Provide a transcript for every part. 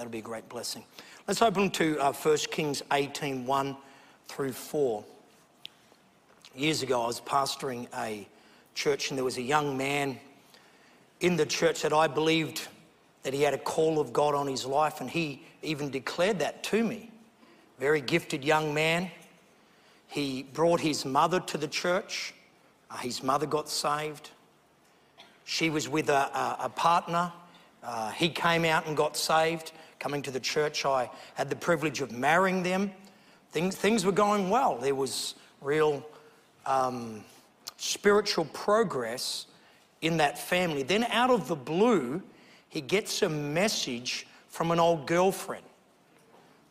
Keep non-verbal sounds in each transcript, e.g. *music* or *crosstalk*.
That'll be a great blessing. Let's open to uh, 1 Kings 18 1 through 4. Years ago, I was pastoring a church, and there was a young man in the church that I believed that he had a call of God on his life, and he even declared that to me. Very gifted young man. He brought his mother to the church. Uh, his mother got saved. She was with a, a, a partner. Uh, he came out and got saved. Coming to the church, I had the privilege of marrying them. Things, things were going well. There was real um, spiritual progress in that family. Then, out of the blue, he gets a message from an old girlfriend.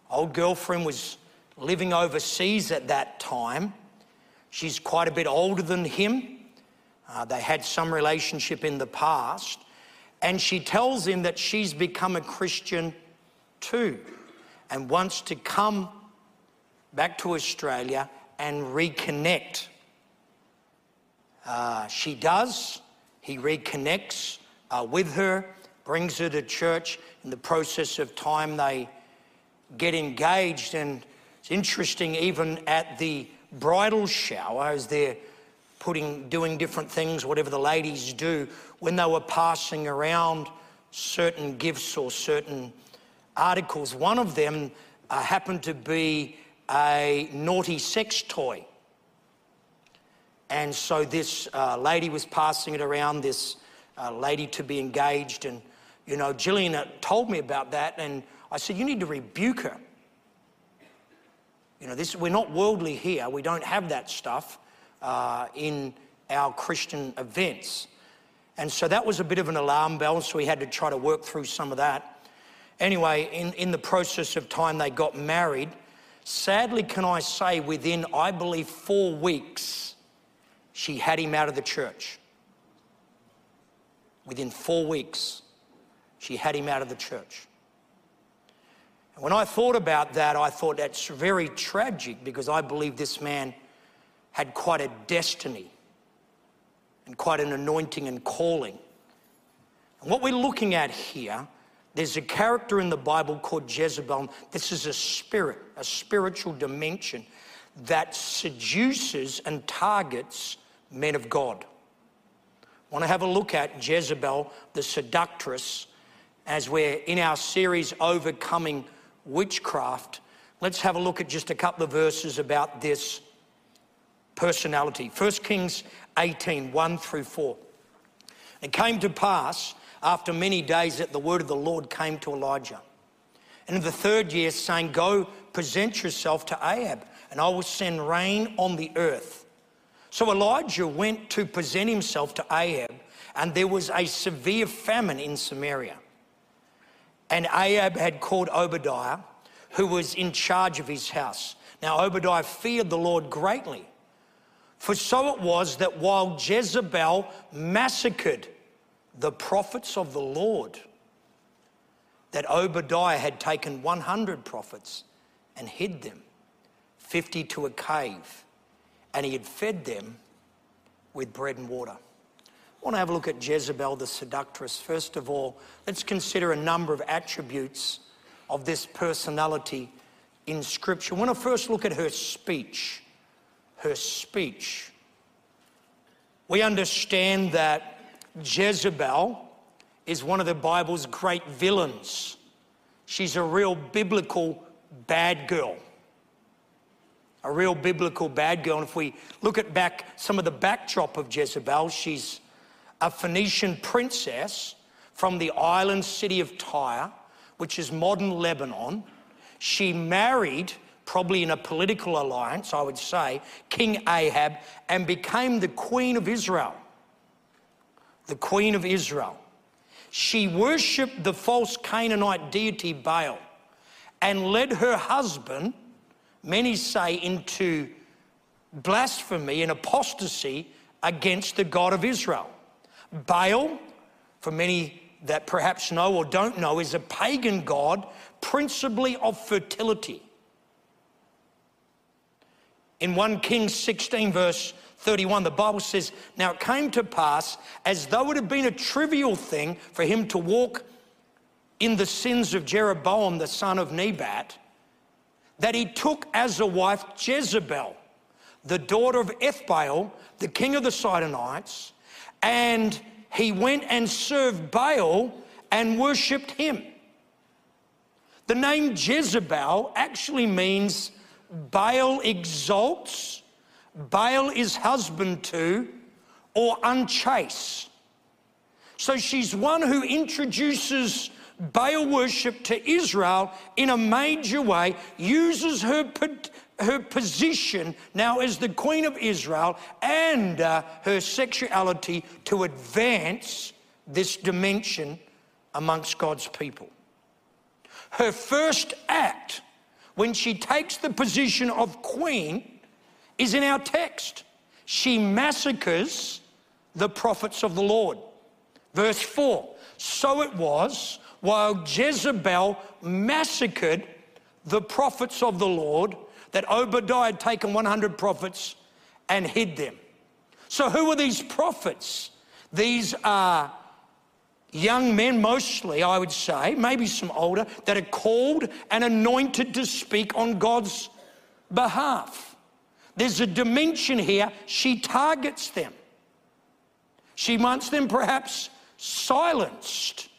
Old girlfriend was living overseas at that time. She's quite a bit older than him. Uh, they had some relationship in the past. And she tells him that she's become a Christian too and wants to come back to Australia and reconnect. Uh, she does. He reconnects uh, with her, brings her to church. In the process of time, they get engaged. And it's interesting, even at the bridal shower, as they're putting, doing different things, whatever the ladies do, when they were passing around certain gifts or certain articles, one of them uh, happened to be a naughty sex toy. And so this uh, lady was passing it around, this uh, lady to be engaged. And, you know, Gillian told me about that. And I said, You need to rebuke her. You know, this, we're not worldly here. We don't have that stuff uh, in our Christian events. And so that was a bit of an alarm bell. So we had to try to work through some of that. Anyway, in, in the process of time, they got married. Sadly, can I say, within, I believe, four weeks, she had him out of the church. Within four weeks, she had him out of the church. And when I thought about that, I thought that's very tragic because I believe this man had quite a destiny and quite an anointing and calling. And what we're looking at here there's a character in the Bible called Jezebel. This is a spirit, a spiritual dimension that seduces and targets men of God. I want to have a look at Jezebel, the seductress, as we're in our series Overcoming Witchcraft. Let's have a look at just a couple of verses about this personality. 1 Kings 18 1 through 4. It came to pass after many days that the word of the Lord came to Elijah. And in the third year, saying, Go present yourself to Ahab, and I will send rain on the earth. So Elijah went to present himself to Ahab, and there was a severe famine in Samaria. And Ahab had called Obadiah, who was in charge of his house. Now, Obadiah feared the Lord greatly. For so it was that while Jezebel massacred the prophets of the Lord that Obadiah had taken 100 prophets and hid them, 50 to a cave, and he had fed them with bread and water. I want to have a look at Jezebel the seductress. First of all, let's consider a number of attributes of this personality in Scripture. I want to first look at her speech. Her speech. We understand that Jezebel is one of the Bible's great villains. She's a real biblical bad girl. A real biblical bad girl. And if we look at back some of the backdrop of Jezebel, she's a Phoenician princess from the island city of Tyre, which is modern Lebanon. She married, probably in a political alliance, I would say, King Ahab and became the queen of Israel the queen of Israel. She worshipped the false Canaanite deity Baal and led her husband, many say, into blasphemy and apostasy against the God of Israel. Baal, for many that perhaps know or don't know, is a pagan god, principally of fertility. In 1 Kings 16, verse 31, the Bible says, Now it came to pass, as though it had been a trivial thing for him to walk in the sins of Jeroboam, the son of Nebat, that he took as a wife Jezebel, the daughter of Ethbaal, the king of the Sidonites, and he went and served Baal and worshipped him. The name Jezebel actually means Baal exalts, Baal is husband to, or unchaste. So she's one who introduces Baal worship to Israel in a major way, uses her, her position now as the Queen of Israel and uh, her sexuality to advance this dimension amongst God's people. Her first act when she takes the position of queen is in our text. She massacres the prophets of the Lord. Verse 4 So it was while Jezebel massacred the prophets of the Lord that Obadiah had taken 100 prophets and hid them. So, who are these prophets? These are young men, mostly, I would say, maybe some older, that are called and anointed to speak on God's behalf. There's a dimension here, she targets them. She wants them perhaps silenced.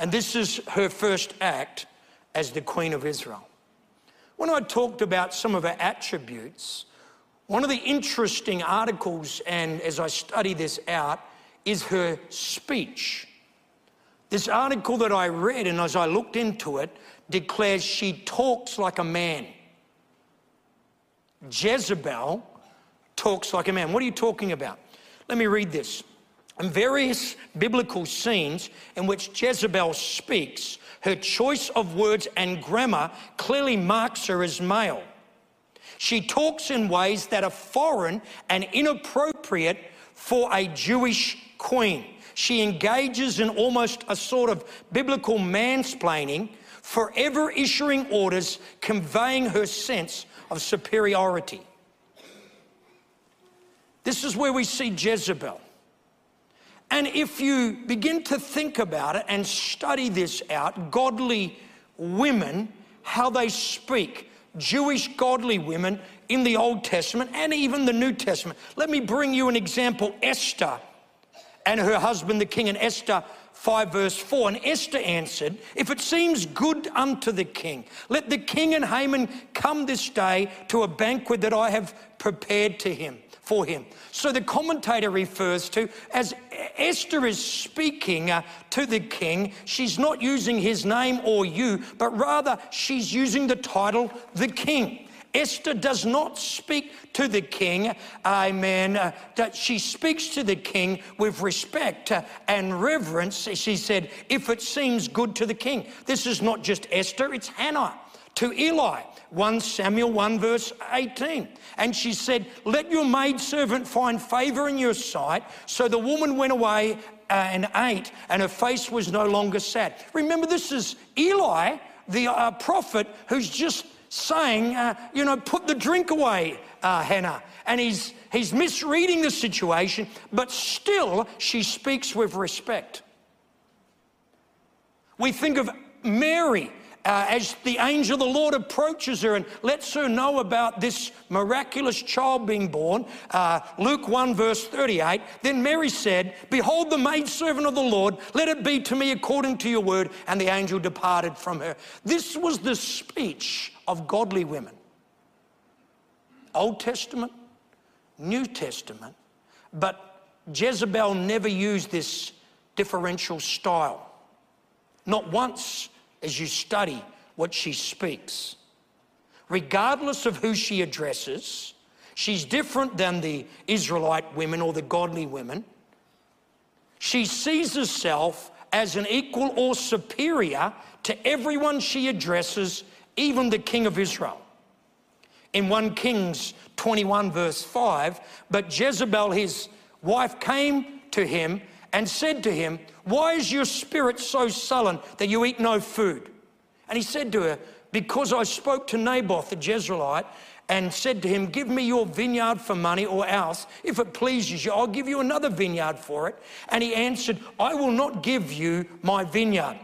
And this is her first act as the Queen of Israel. When I talked about some of her attributes, one of the interesting articles, and as I study this out, is her speech. This article that I read, and as I looked into it, declares she talks like a man. Jezebel talks like a man. What are you talking about? Let me read this. In various biblical scenes in which Jezebel speaks, her choice of words and grammar clearly marks her as male. She talks in ways that are foreign and inappropriate for a Jewish queen. She engages in almost a sort of biblical mansplaining, forever issuing orders, conveying her sense of superiority. This is where we see Jezebel. And if you begin to think about it and study this out, godly women, how they speak, Jewish godly women in the Old Testament and even the New Testament. Let me bring you an example Esther and her husband, the king, in Esther 5, verse 4. And Esther answered, If it seems good unto the king, let the king and Haman come this day to a banquet that I have prepared to him for him. So the commentator refers to as Esther is speaking uh, to the king, she's not using his name or you, but rather she's using the title the king. Esther does not speak to the king, amen. Uh, that she speaks to the king with respect uh, and reverence. She said, if it seems good to the king. This is not just Esther, it's Hannah to Eli. 1 Samuel 1, verse 18. And she said, Let your maidservant find favor in your sight. So the woman went away uh, and ate, and her face was no longer sad. Remember, this is Eli, the uh, prophet, who's just saying, uh, You know, put the drink away, uh, Hannah. And he's, he's misreading the situation, but still she speaks with respect. We think of Mary uh, as the angel of the Lord approaches her and lets her know about this miraculous child being born, uh, Luke 1, verse 38, then Mary said, Behold the maidservant of the Lord, let it be to me according to your word. And the angel departed from her. This was the speech of godly women. Old Testament, New Testament, but Jezebel never used this differential style. Not once as you study what she speaks. Regardless of who she addresses, she's different than the Israelite women or the godly women. She sees herself as an equal or superior to everyone she addresses, even the king of Israel. In 1 Kings 21, verse 5, but Jezebel, his wife, came to him and said to him, Why is your spirit so sullen that you eat no food? And he said to her, Because I spoke to Naboth the Jezreelite and said to him, Give me your vineyard for money, or else, if it pleases you, I'll give you another vineyard for it. And he answered, I will not give you my vineyard.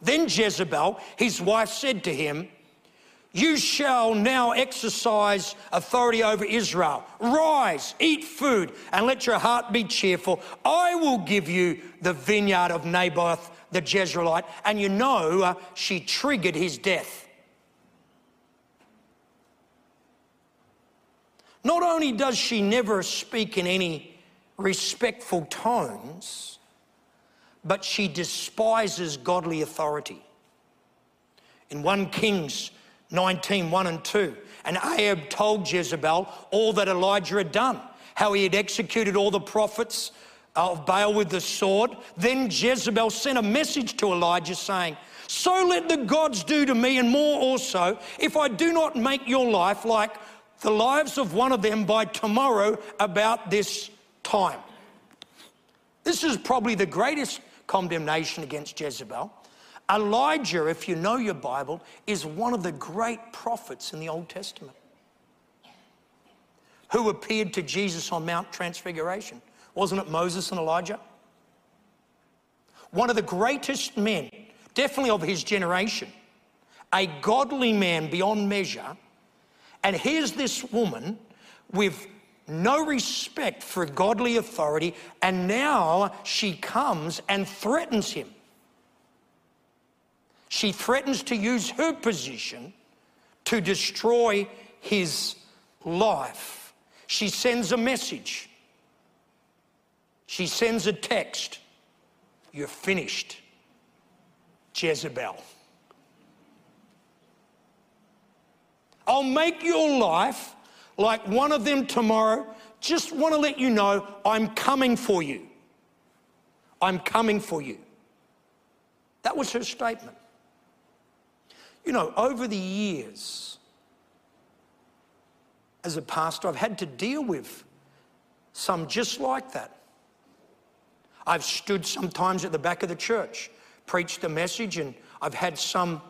Then Jezebel, his wife, said to him, You shall now exercise authority over Israel. Rise, eat food, and let your heart be cheerful. I will give you the vineyard of Naboth the Jezreelite. And you know, uh, she triggered his death. Not only does she never speak in any respectful tones, but she despises godly authority. In 1 Kings 19 1 and 2, and Ahab told Jezebel all that Elijah had done, how he had executed all the prophets of Baal with the sword. Then Jezebel sent a message to Elijah saying, So let the gods do to me and more also, if I do not make your life like the lives of one of them by tomorrow about this time. This is probably the greatest condemnation against Jezebel. Elijah, if you know your Bible, is one of the great prophets in the Old Testament who appeared to Jesus on Mount Transfiguration. Wasn't it Moses and Elijah? One of the greatest men, definitely of his generation, a godly man beyond measure. And here's this woman with no respect for godly authority, and now she comes and threatens him. She threatens to use her position to destroy his life. She sends a message. She sends a text. You're finished, Jezebel. I'll make your life like one of them tomorrow. Just want to let you know I'm coming for you. I'm coming for you. That was her statement. You know, over the years, as a pastor, I've had to deal with some just like that. I've stood sometimes at the back of the church, preached a message, and I've had some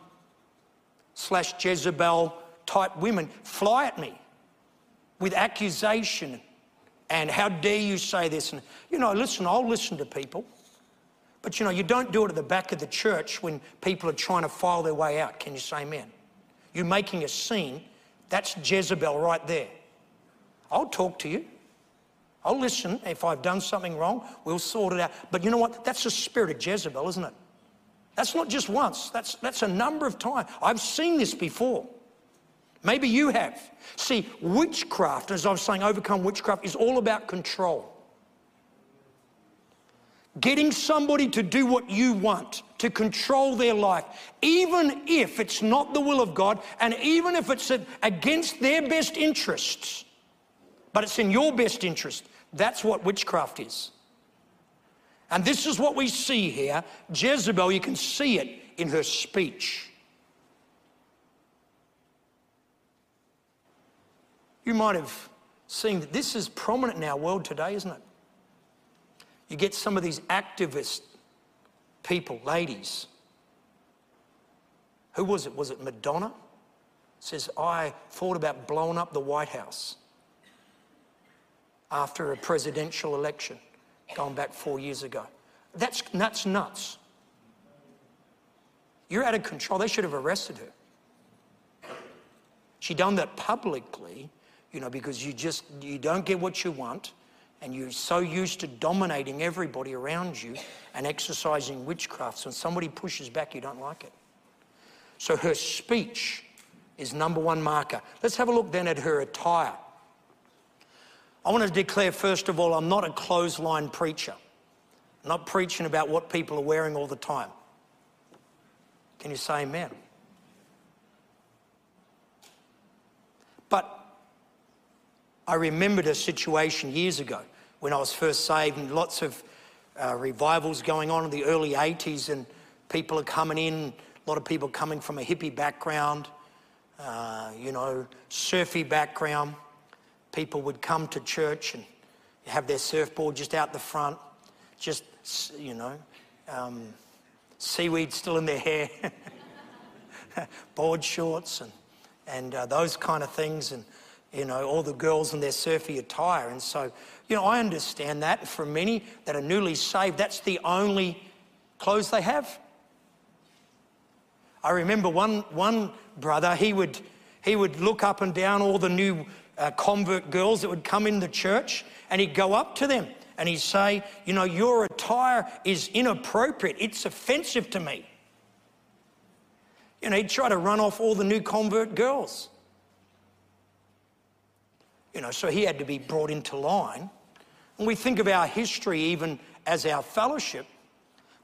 slash Jezebel type women fly at me with accusation and how dare you say this? And, you know, listen, I'll listen to people. But, you know, you don't do it at the back of the church when people are trying to file their way out. Can you say amen? You're making a scene. That's Jezebel right there. I'll talk to you. I'll listen. If I've done something wrong, we'll sort it out. But you know what? That's the spirit of Jezebel, isn't it? That's not just once, that's, that's a number of times. I've seen this before. Maybe you have. See, witchcraft, as I was saying, overcome witchcraft is all about control. Getting somebody to do what you want, to control their life, even if it's not the will of God, and even if it's against their best interests, but it's in your best interest. That's what witchcraft is. And this is what we see here. Jezebel, you can see it in her speech. You might have seen that this is prominent in our world today, isn't it? You get some of these activist people, ladies. Who was it? Was it Madonna? Says, I thought about blowing up the White House after a presidential election going back four years ago. That's, that's nuts. You're out of control. They should have arrested her. She done that publicly you know, because you just, you don't get what you want and you're so used to dominating everybody around you and exercising witchcraft. So when somebody pushes back, you don't like it. So her speech is number one marker. Let's have a look then at her attire. I want to declare, first of all, I'm not a clothesline preacher. I'm not preaching about what people are wearing all the time. Can you say amen? But I remembered a situation years ago when I was first saved and lots of uh, revivals going on in the early 80s and people are coming in, a lot of people coming from a hippie background, uh, you know, surfy background. People would come to church and have their surfboard just out the front, just, you know, um, seaweed still in their *laughs* hair, board shorts and, and uh, those kind of things. And you know, all the girls in their surfy attire. And so, you know, I understand that. For many that are newly saved, that's the only clothes they have. I remember one, one brother, he would, he would look up and down all the new uh, convert girls that would come in the church and he'd go up to them and he'd say, You know, your attire is inappropriate, it's offensive to me. You know, he'd try to run off all the new convert girls. You know, so he had to be brought into line. And we think of our history even as our fellowship.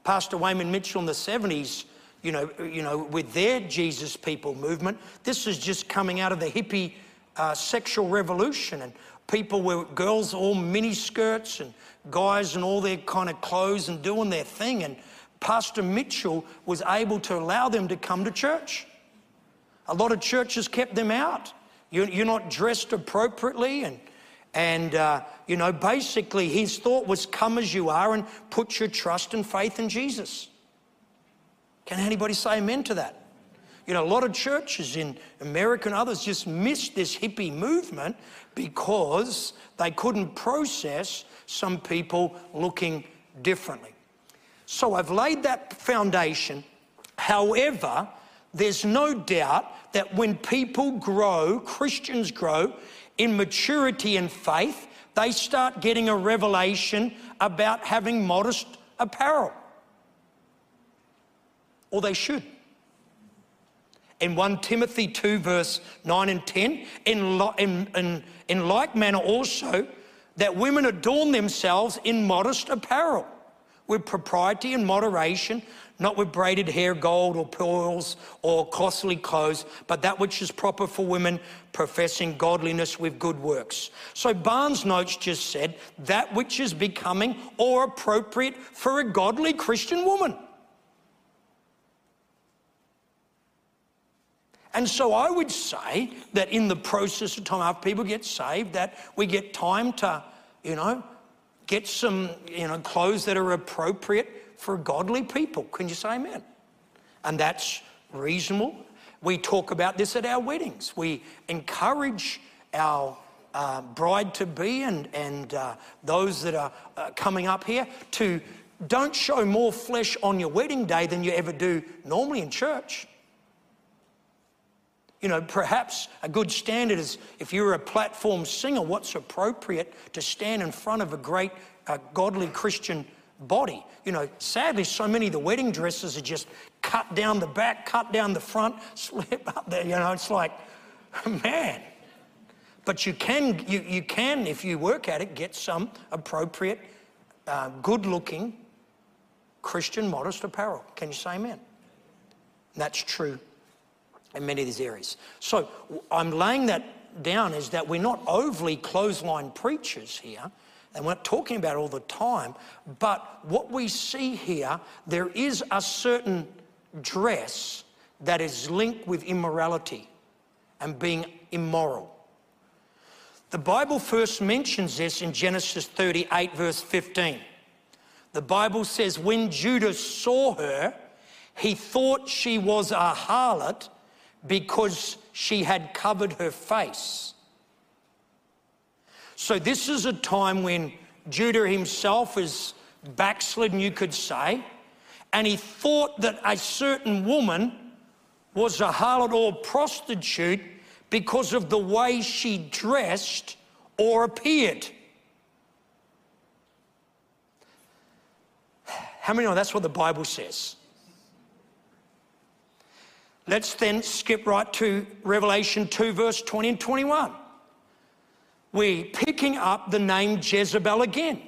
Pastor Wayman Mitchell in the 70s, you know, you know, with their Jesus People movement, this is just coming out of the hippie uh, sexual revolution. And people were, girls all mini skirts and guys in all their kind of clothes and doing their thing. And Pastor Mitchell was able to allow them to come to church. A lot of churches kept them out. You're not dressed appropriately. And, and uh, you know, basically, his thought was come as you are and put your trust and faith in Jesus. Can anybody say amen to that? You know, a lot of churches in America and others just missed this hippie movement because they couldn't process some people looking differently. So I've laid that foundation. However, there's no doubt that when people grow, Christians grow in maturity and faith, they start getting a revelation about having modest apparel. Or they should. In 1 Timothy 2, verse 9 and 10, in, in, in, in like manner also, that women adorn themselves in modest apparel, with propriety and moderation, not with braided hair, gold, or pearls, or costly clothes, but that which is proper for women, professing godliness with good works. So Barnes' notes just said that which is becoming or appropriate for a godly Christian woman. And so I would say that in the process of time after people get saved, that we get time to, you know, get some, you know, clothes that are appropriate for godly people. Can you say amen? And that's reasonable. We talk about this at our weddings. We encourage our uh, bride to be and, and uh, those that are uh, coming up here to don't show more flesh on your wedding day than you ever do normally in church. You know, perhaps a good standard is if you're a platform singer, what's appropriate to stand in front of a great, uh, godly Christian body. You know, sadly, so many of the wedding dresses are just cut down the back, cut down the front, *laughs* slip up there. You know, it's like, man. But you can, you, you can, if you work at it, get some appropriate, uh, good looking Christian modest apparel. Can you say amen? That's true in many of these areas. So I'm laying that down is that we're not overly clothesline preachers here, and we're not talking about it all the time, but what we see here, there is a certain dress that is linked with immorality and being immoral. The Bible first mentions this in Genesis 38, verse 15. The Bible says, When Judah saw her, he thought she was a harlot because she had covered her face. So, this is a time when Judah himself is backslidden, you could say, and he thought that a certain woman was a harlot or prostitute because of the way she dressed or appeared. How many know that's what the Bible says? Let's then skip right to Revelation 2, verse 20 and 21. We're picking up the name Jezebel again.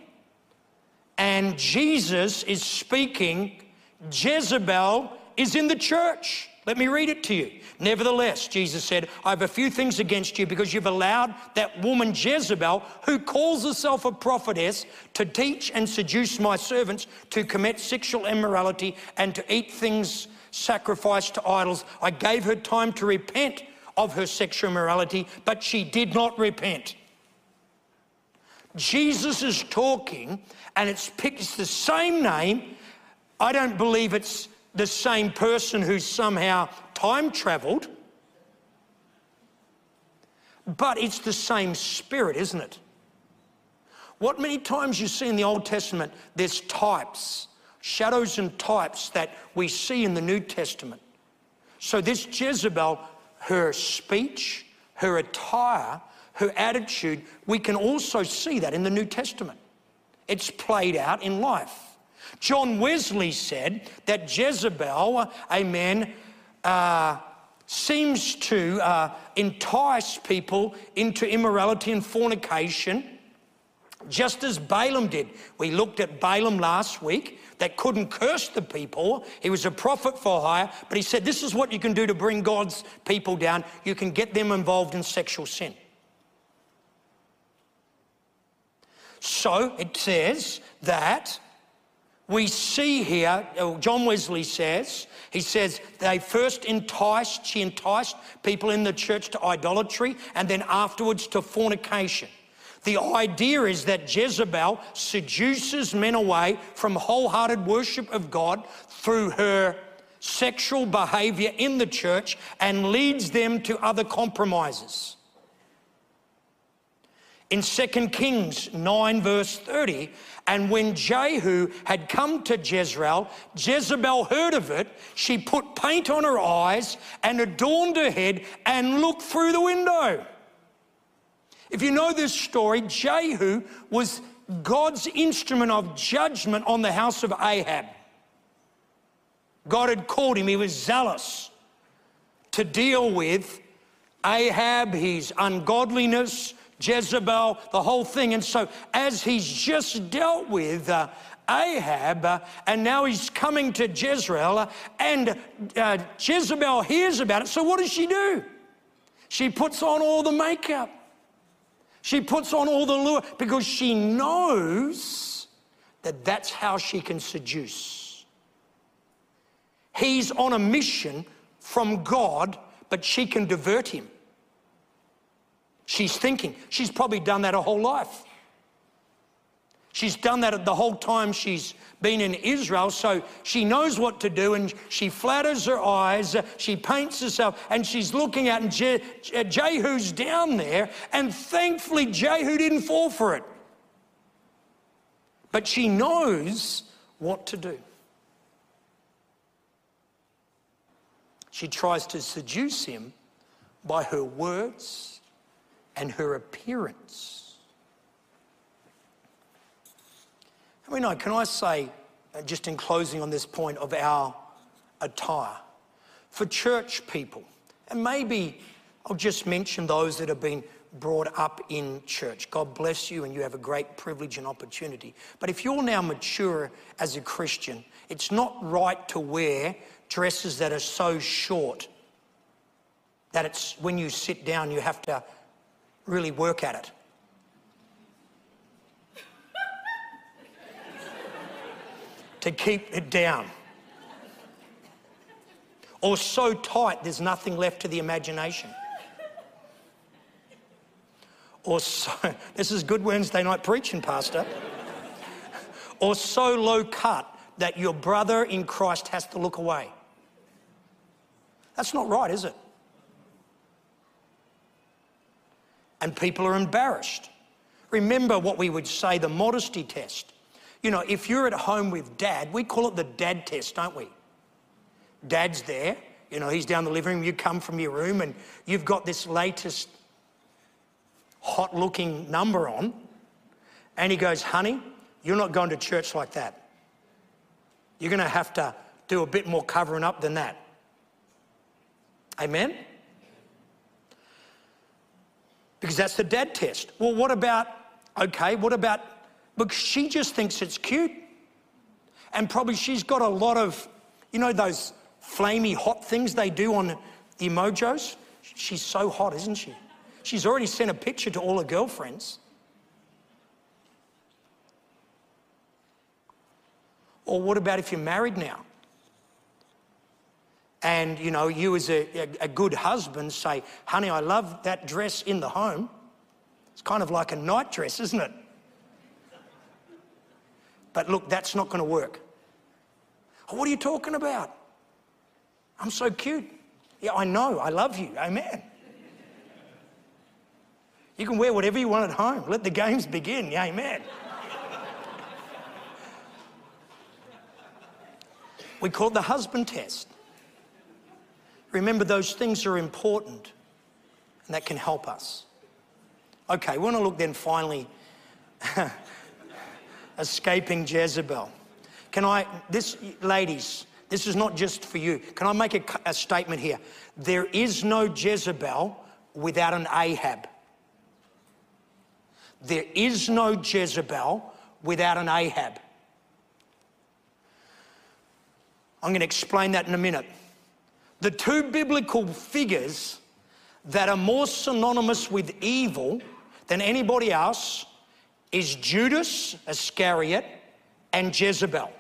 And Jesus is speaking, Jezebel is in the church. Let me read it to you. Nevertheless, Jesus said, I have a few things against you because you've allowed that woman Jezebel, who calls herself a prophetess, to teach and seduce my servants to commit sexual immorality and to eat things sacrificed to idols. I gave her time to repent of her sexual immorality, but she did not repent. Jesus is talking, and it's it's the same name. I don't believe it's the same person who's somehow time traveled, but it's the same spirit, isn't it? What many times you see in the Old Testament, there's types shadows and types that we see in the New Testament. So, this Jezebel, her speech, her attire, her attitude, we can also see that in the New Testament. It's played out in life. John Wesley said that Jezebel, amen, uh, seems to uh, entice people into immorality and fornication, just as Balaam did. We looked at Balaam last week that couldn't curse the people. He was a prophet for hire, but he said, This is what you can do to bring God's people down. You can get them involved in sexual sin. So it says that we see here, uh, John Wesley says, he says they first enticed, she enticed people in the church to idolatry and then afterwards to fornication. The idea is that Jezebel seduces men away from wholehearted worship of God through her sexual behavior in the church and leads them to other compromises. In 2 Kings 9, verse 30, and when Jehu had come to Jezreel, Jezebel heard of it. She put paint on her eyes and adorned her head and looked through the window. If you know this story, Jehu was God's instrument of judgment on the house of Ahab. God had called him, he was zealous to deal with Ahab, his ungodliness, Jezebel, the whole thing. And so, as he's just dealt with uh, Ahab, uh, and now he's coming to Jezreel, uh, and uh, Jezebel hears about it. So, what does she do? She puts on all the makeup. She puts on all the lure because she knows that that's how she can seduce. He's on a mission from God, but she can divert him. She's thinking. She's probably done that her whole life. She's done that the whole time she's been in Israel, so she knows what to do and she flatters her eyes, she paints herself, and she's looking out, and Je- Jehu's down there, and thankfully Jehu didn't fall for it. But she knows what to do. She tries to seduce him by her words and her appearance. I mean, can I say, uh, just in closing on this point of our attire, for church people, and maybe I'll just mention those that have been brought up in church. God bless you, and you have a great privilege and opportunity. But if you're now mature as a Christian, it's not right to wear dresses that are so short that it's when you sit down, you have to really work at it. To keep it down. Or so tight there's nothing left to the imagination. Or so, *laughs* this is good Wednesday night preaching, Pastor. or so low cut that your brother in Christ has to look away. That's not right, is it? and people are embarrassed. Remember what we would say the modesty test. You know, if you're at home with dad, we call it the dad test, don't we? Dad's there, you know, he's down the living room, you come from your room and you've got this latest hot looking number on, and he goes, Honey, you're not going to church like that. You're going to have to do a bit more covering up than that. Amen? because that's the dad test. Well, what about, okay, what about, look, she just thinks it's cute. And probably she's got a lot of, you know, those flamey hot things they do on emojis? She's so hot, isn't she? She's already sent a picture to all her girlfriends. Or what about if you're married now? and you know you as a, a, a, good husband say honey i love that dress in the home it's kind of like a night dress isn't it but look that's not going to work. What are you talking about? I'm so cute. Yeah i know. I love you. Amen. You can wear whatever you want at home. Let the games begin. Amen. We call it the husband test. Remember those things are important and that can help us. Okay, we want to look then finally *laughs* escaping Jezebel. Can I, this, ladies, this is not just for you. Can I make a, a statement here? There is no Jezebel without an Ahab. There is no Jezebel without an Ahab. I'm going to explain that in a minute. The two biblical figures that are more synonymous with evil than anybody else is Judas Iscariot and Jezebel.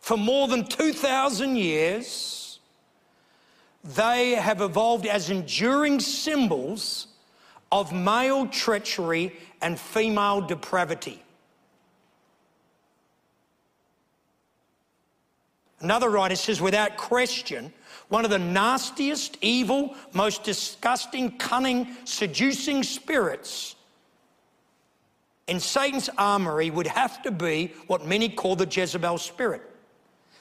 For more than 2,000 years, they have evolved as enduring symbols of male treachery and female depravity. Another writer says, without question, one of the nastiest, evil, most disgusting, cunning, seducing spirits in Satan's armory would have to be what many call the Jezebel spirit.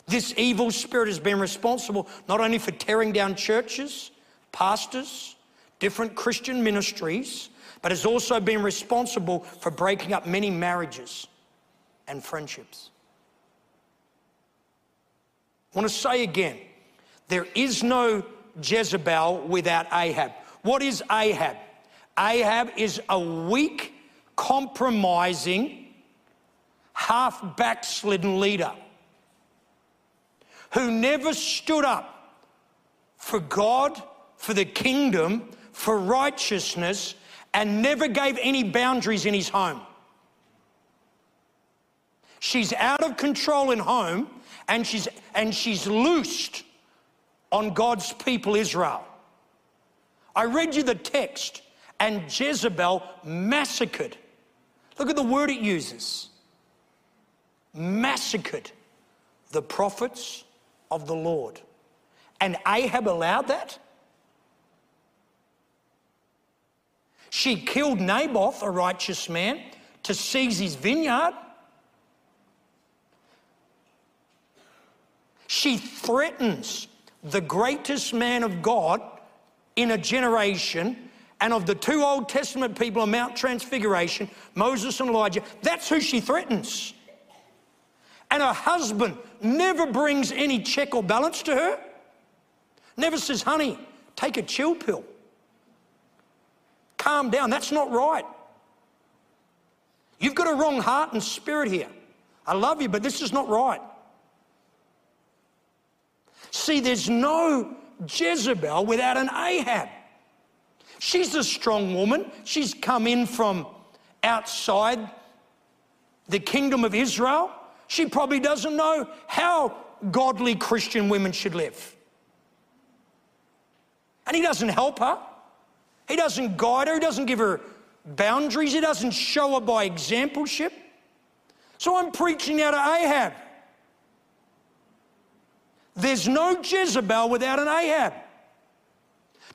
This evil spirit has been responsible not only for tearing down churches, pastors, different Christian ministries, but has also been responsible for breaking up many marriages and friendships. I want to say again there is no Jezebel without Ahab. What is Ahab? Ahab is a weak, compromising, half backslidden leader who never stood up for God, for the kingdom, for righteousness, and never gave any boundaries in his home. She's out of control in home and she's, and she's loosed on God's people, Israel. I read you the text, and Jezebel massacred. Look at the word it uses massacred the prophets of the Lord. And Ahab allowed that? She killed Naboth, a righteous man, to seize his vineyard. She threatens the greatest man of God in a generation and of the two Old Testament people on Mount Transfiguration, Moses and Elijah, that's who she threatens. And her husband never brings any check or balance to her. Never says, honey, take a chill pill. Calm down. That's not right. You've got a wrong heart and spirit here. I love you, but this is not right. See, there's no Jezebel without an Ahab. She's a strong woman. She's come in from outside the kingdom of Israel. She probably doesn't know how godly Christian women should live. And he doesn't help her. He doesn't guide her. He doesn't give her boundaries. He doesn't show her by exampleship. So I'm preaching out of Ahab. There's no Jezebel without an Ahab.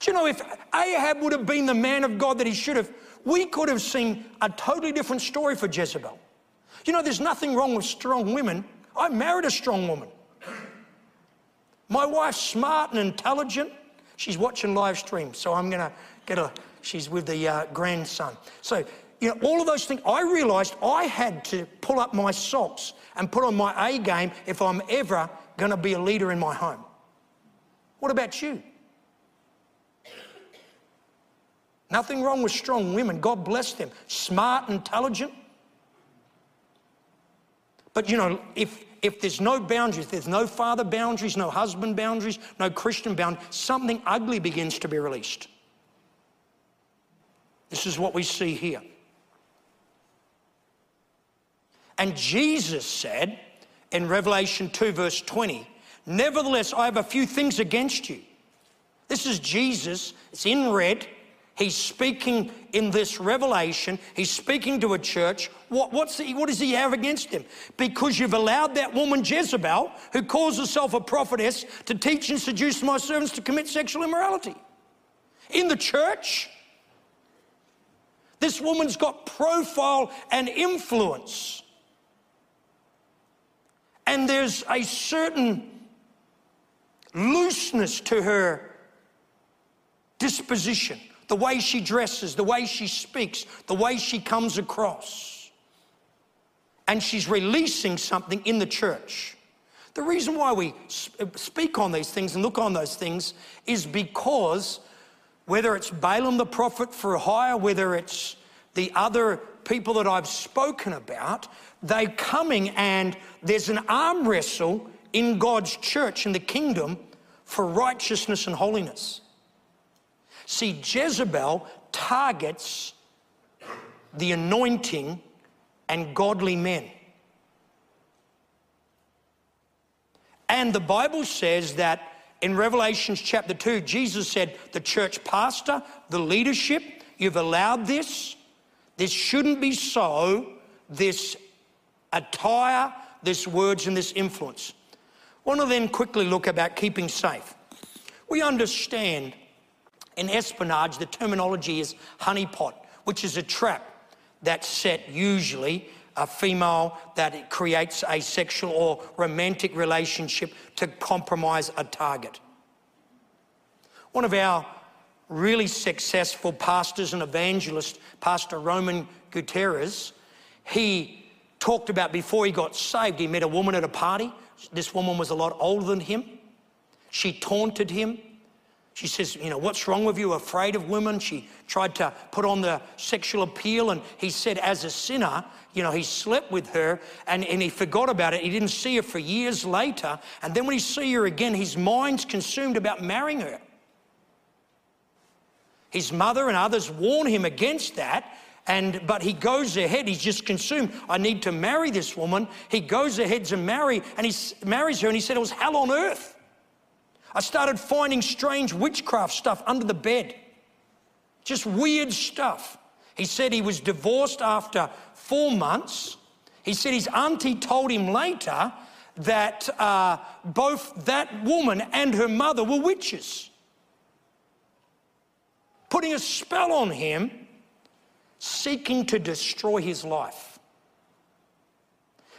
Do you know, if Ahab would have been the man of God that he should have, we could have seen a totally different story for Jezebel. You know, there's nothing wrong with strong women. I married a strong woman. My wife's smart and intelligent. She's watching live stream, so I'm going to get her. She's with the uh, grandson. So, you know, all of those things, I realized I had to pull up my socks and put on my A game if I'm ever going to be a leader in my home. What about you? Nothing wrong with strong women. God bless them. Smart, intelligent. But you know, if, if there's no boundaries, there's no father boundaries, no husband boundaries, no Christian boundaries, something ugly begins to be released. This is what we see here. And Jesus said in Revelation 2, verse 20, Nevertheless, I have a few things against you. This is Jesus, it's in red. He's speaking in this revelation. He's speaking to a church. What, what's the, what does he have against him? Because you've allowed that woman Jezebel, who calls herself a prophetess, to teach and seduce my servants to commit sexual immorality. In the church, this woman's got profile and influence. And there's a certain looseness to her disposition, the way she dresses, the way she speaks, the way she comes across. And she's releasing something in the church. The reason why we uh, speak on these things and look on those things is because whether it's Balaam the prophet for hire, whether it's the other people that I've spoken about, they're coming and there's an arm wrestle in God's church, in the kingdom, for righteousness and holiness. See, Jezebel targets the anointing and godly men. And the Bible says that in Revelations chapter 2, Jesus said, The church pastor, the leadership, you've allowed this. This shouldn't be so. This attire, this words, and this influence. I want to then quickly look about keeping safe. We understand in espionage the terminology is honeypot, which is a trap that's set usually a female that creates a sexual or romantic relationship to compromise a target. One of our really successful pastors and evangelists, Pastor Roman Gutierrez, he talked about before he got saved, he met a woman at a party. This woman was a lot older than him. She taunted him. She says, You know, what's wrong with you? Afraid of women? She tried to put on the sexual appeal. And he said, as a sinner, you know, he slept with her and, and he forgot about it. He didn't see her for years later. And then when he see her again, his mind's consumed about marrying her. His mother and others warn him against that. And but he goes ahead, he's just consumed. I need to marry this woman. He goes ahead to marry, and he marries her, and he said it was hell on earth. I started finding strange witchcraft stuff under the bed. Just weird stuff. He said he was divorced after four months. He said his auntie told him later that uh, both that woman and her mother were witches, putting a spell on him, seeking to destroy his life.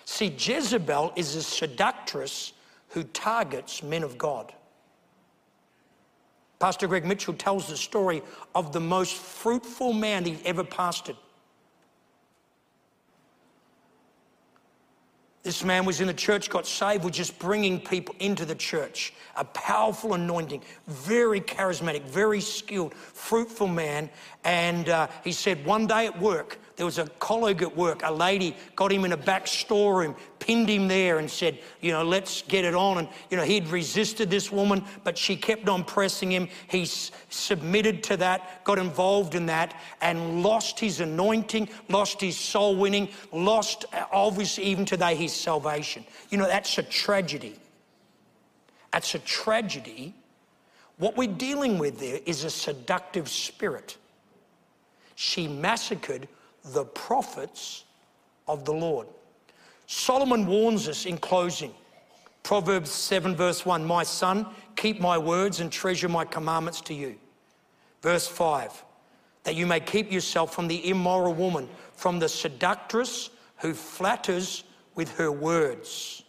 See, Jezebel is a seductress who targets men of God. Pastor Greg Mitchell tells the story of the most fruitful man he ever pastored. This man was in the church, got saved, was just bringing people into the church. A powerful anointing, very charismatic, very skilled, fruitful man. And uh, he said one day at work, there was a colleague at work, a lady got him in a back storeroom, pinned him there, and said, You know, let's get it on. And, you know, he'd resisted this woman, but she kept on pressing him. He s- submitted to that, got involved in that, and lost his anointing, lost his soul winning, lost, uh, obviously, even today, his salvation. You know, that's a tragedy. That's a tragedy. What we're dealing with there is a seductive spirit. She massacred the prophets of the Lord. Solomon warns us in closing. Proverbs 7, verse 1 My son, keep my words and treasure my commandments to you. Verse 5 That you may keep yourself from the immoral woman, from the seductress who flatters with her words.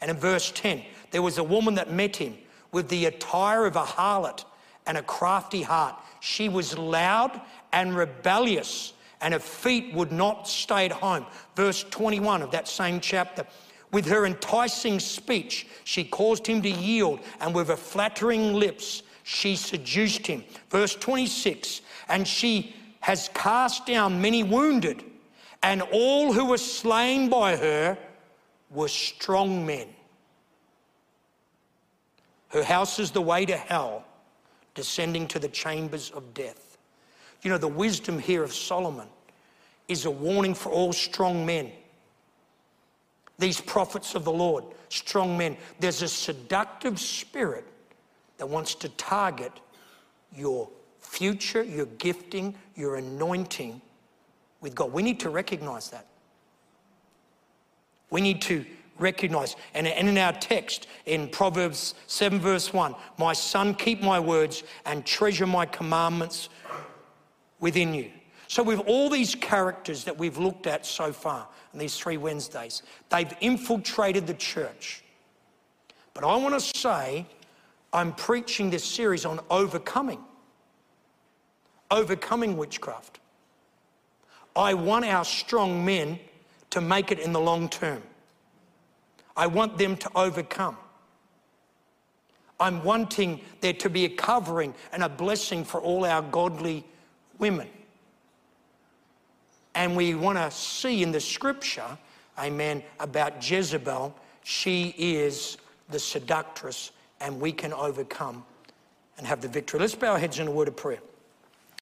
And in verse 10, there was a woman that met him with the attire of a harlot and a crafty heart. She was loud and rebellious and her feet would not stay at home. Verse 21 of that same chapter. With her enticing speech, she caused him to yield, and with her flattering lips, she seduced him. Verse 26 And she has cast down many wounded, and all who were slain by her were strong men. Her house is the way to hell, descending to the chambers of death. You know, the wisdom here of Solomon is a warning for all strong men. These prophets of the Lord, strong men. There's a seductive spirit that wants to target your future, your gifting, your anointing with God. We need to recognize that. We need to recognize. And in our text in Proverbs 7, verse 1, my son, keep my words and treasure my commandments within you. So, with all these characters that we've looked at so far in these three Wednesdays, they've infiltrated the church. But I want to say I'm preaching this series on overcoming, overcoming witchcraft. I want our strong men to make it in the long term. I want them to overcome. I'm wanting there to be a covering and a blessing for all our godly women. And we want to see in the scripture, amen, about Jezebel. She is the seductress, and we can overcome and have the victory. Let's bow our heads in a word of prayer.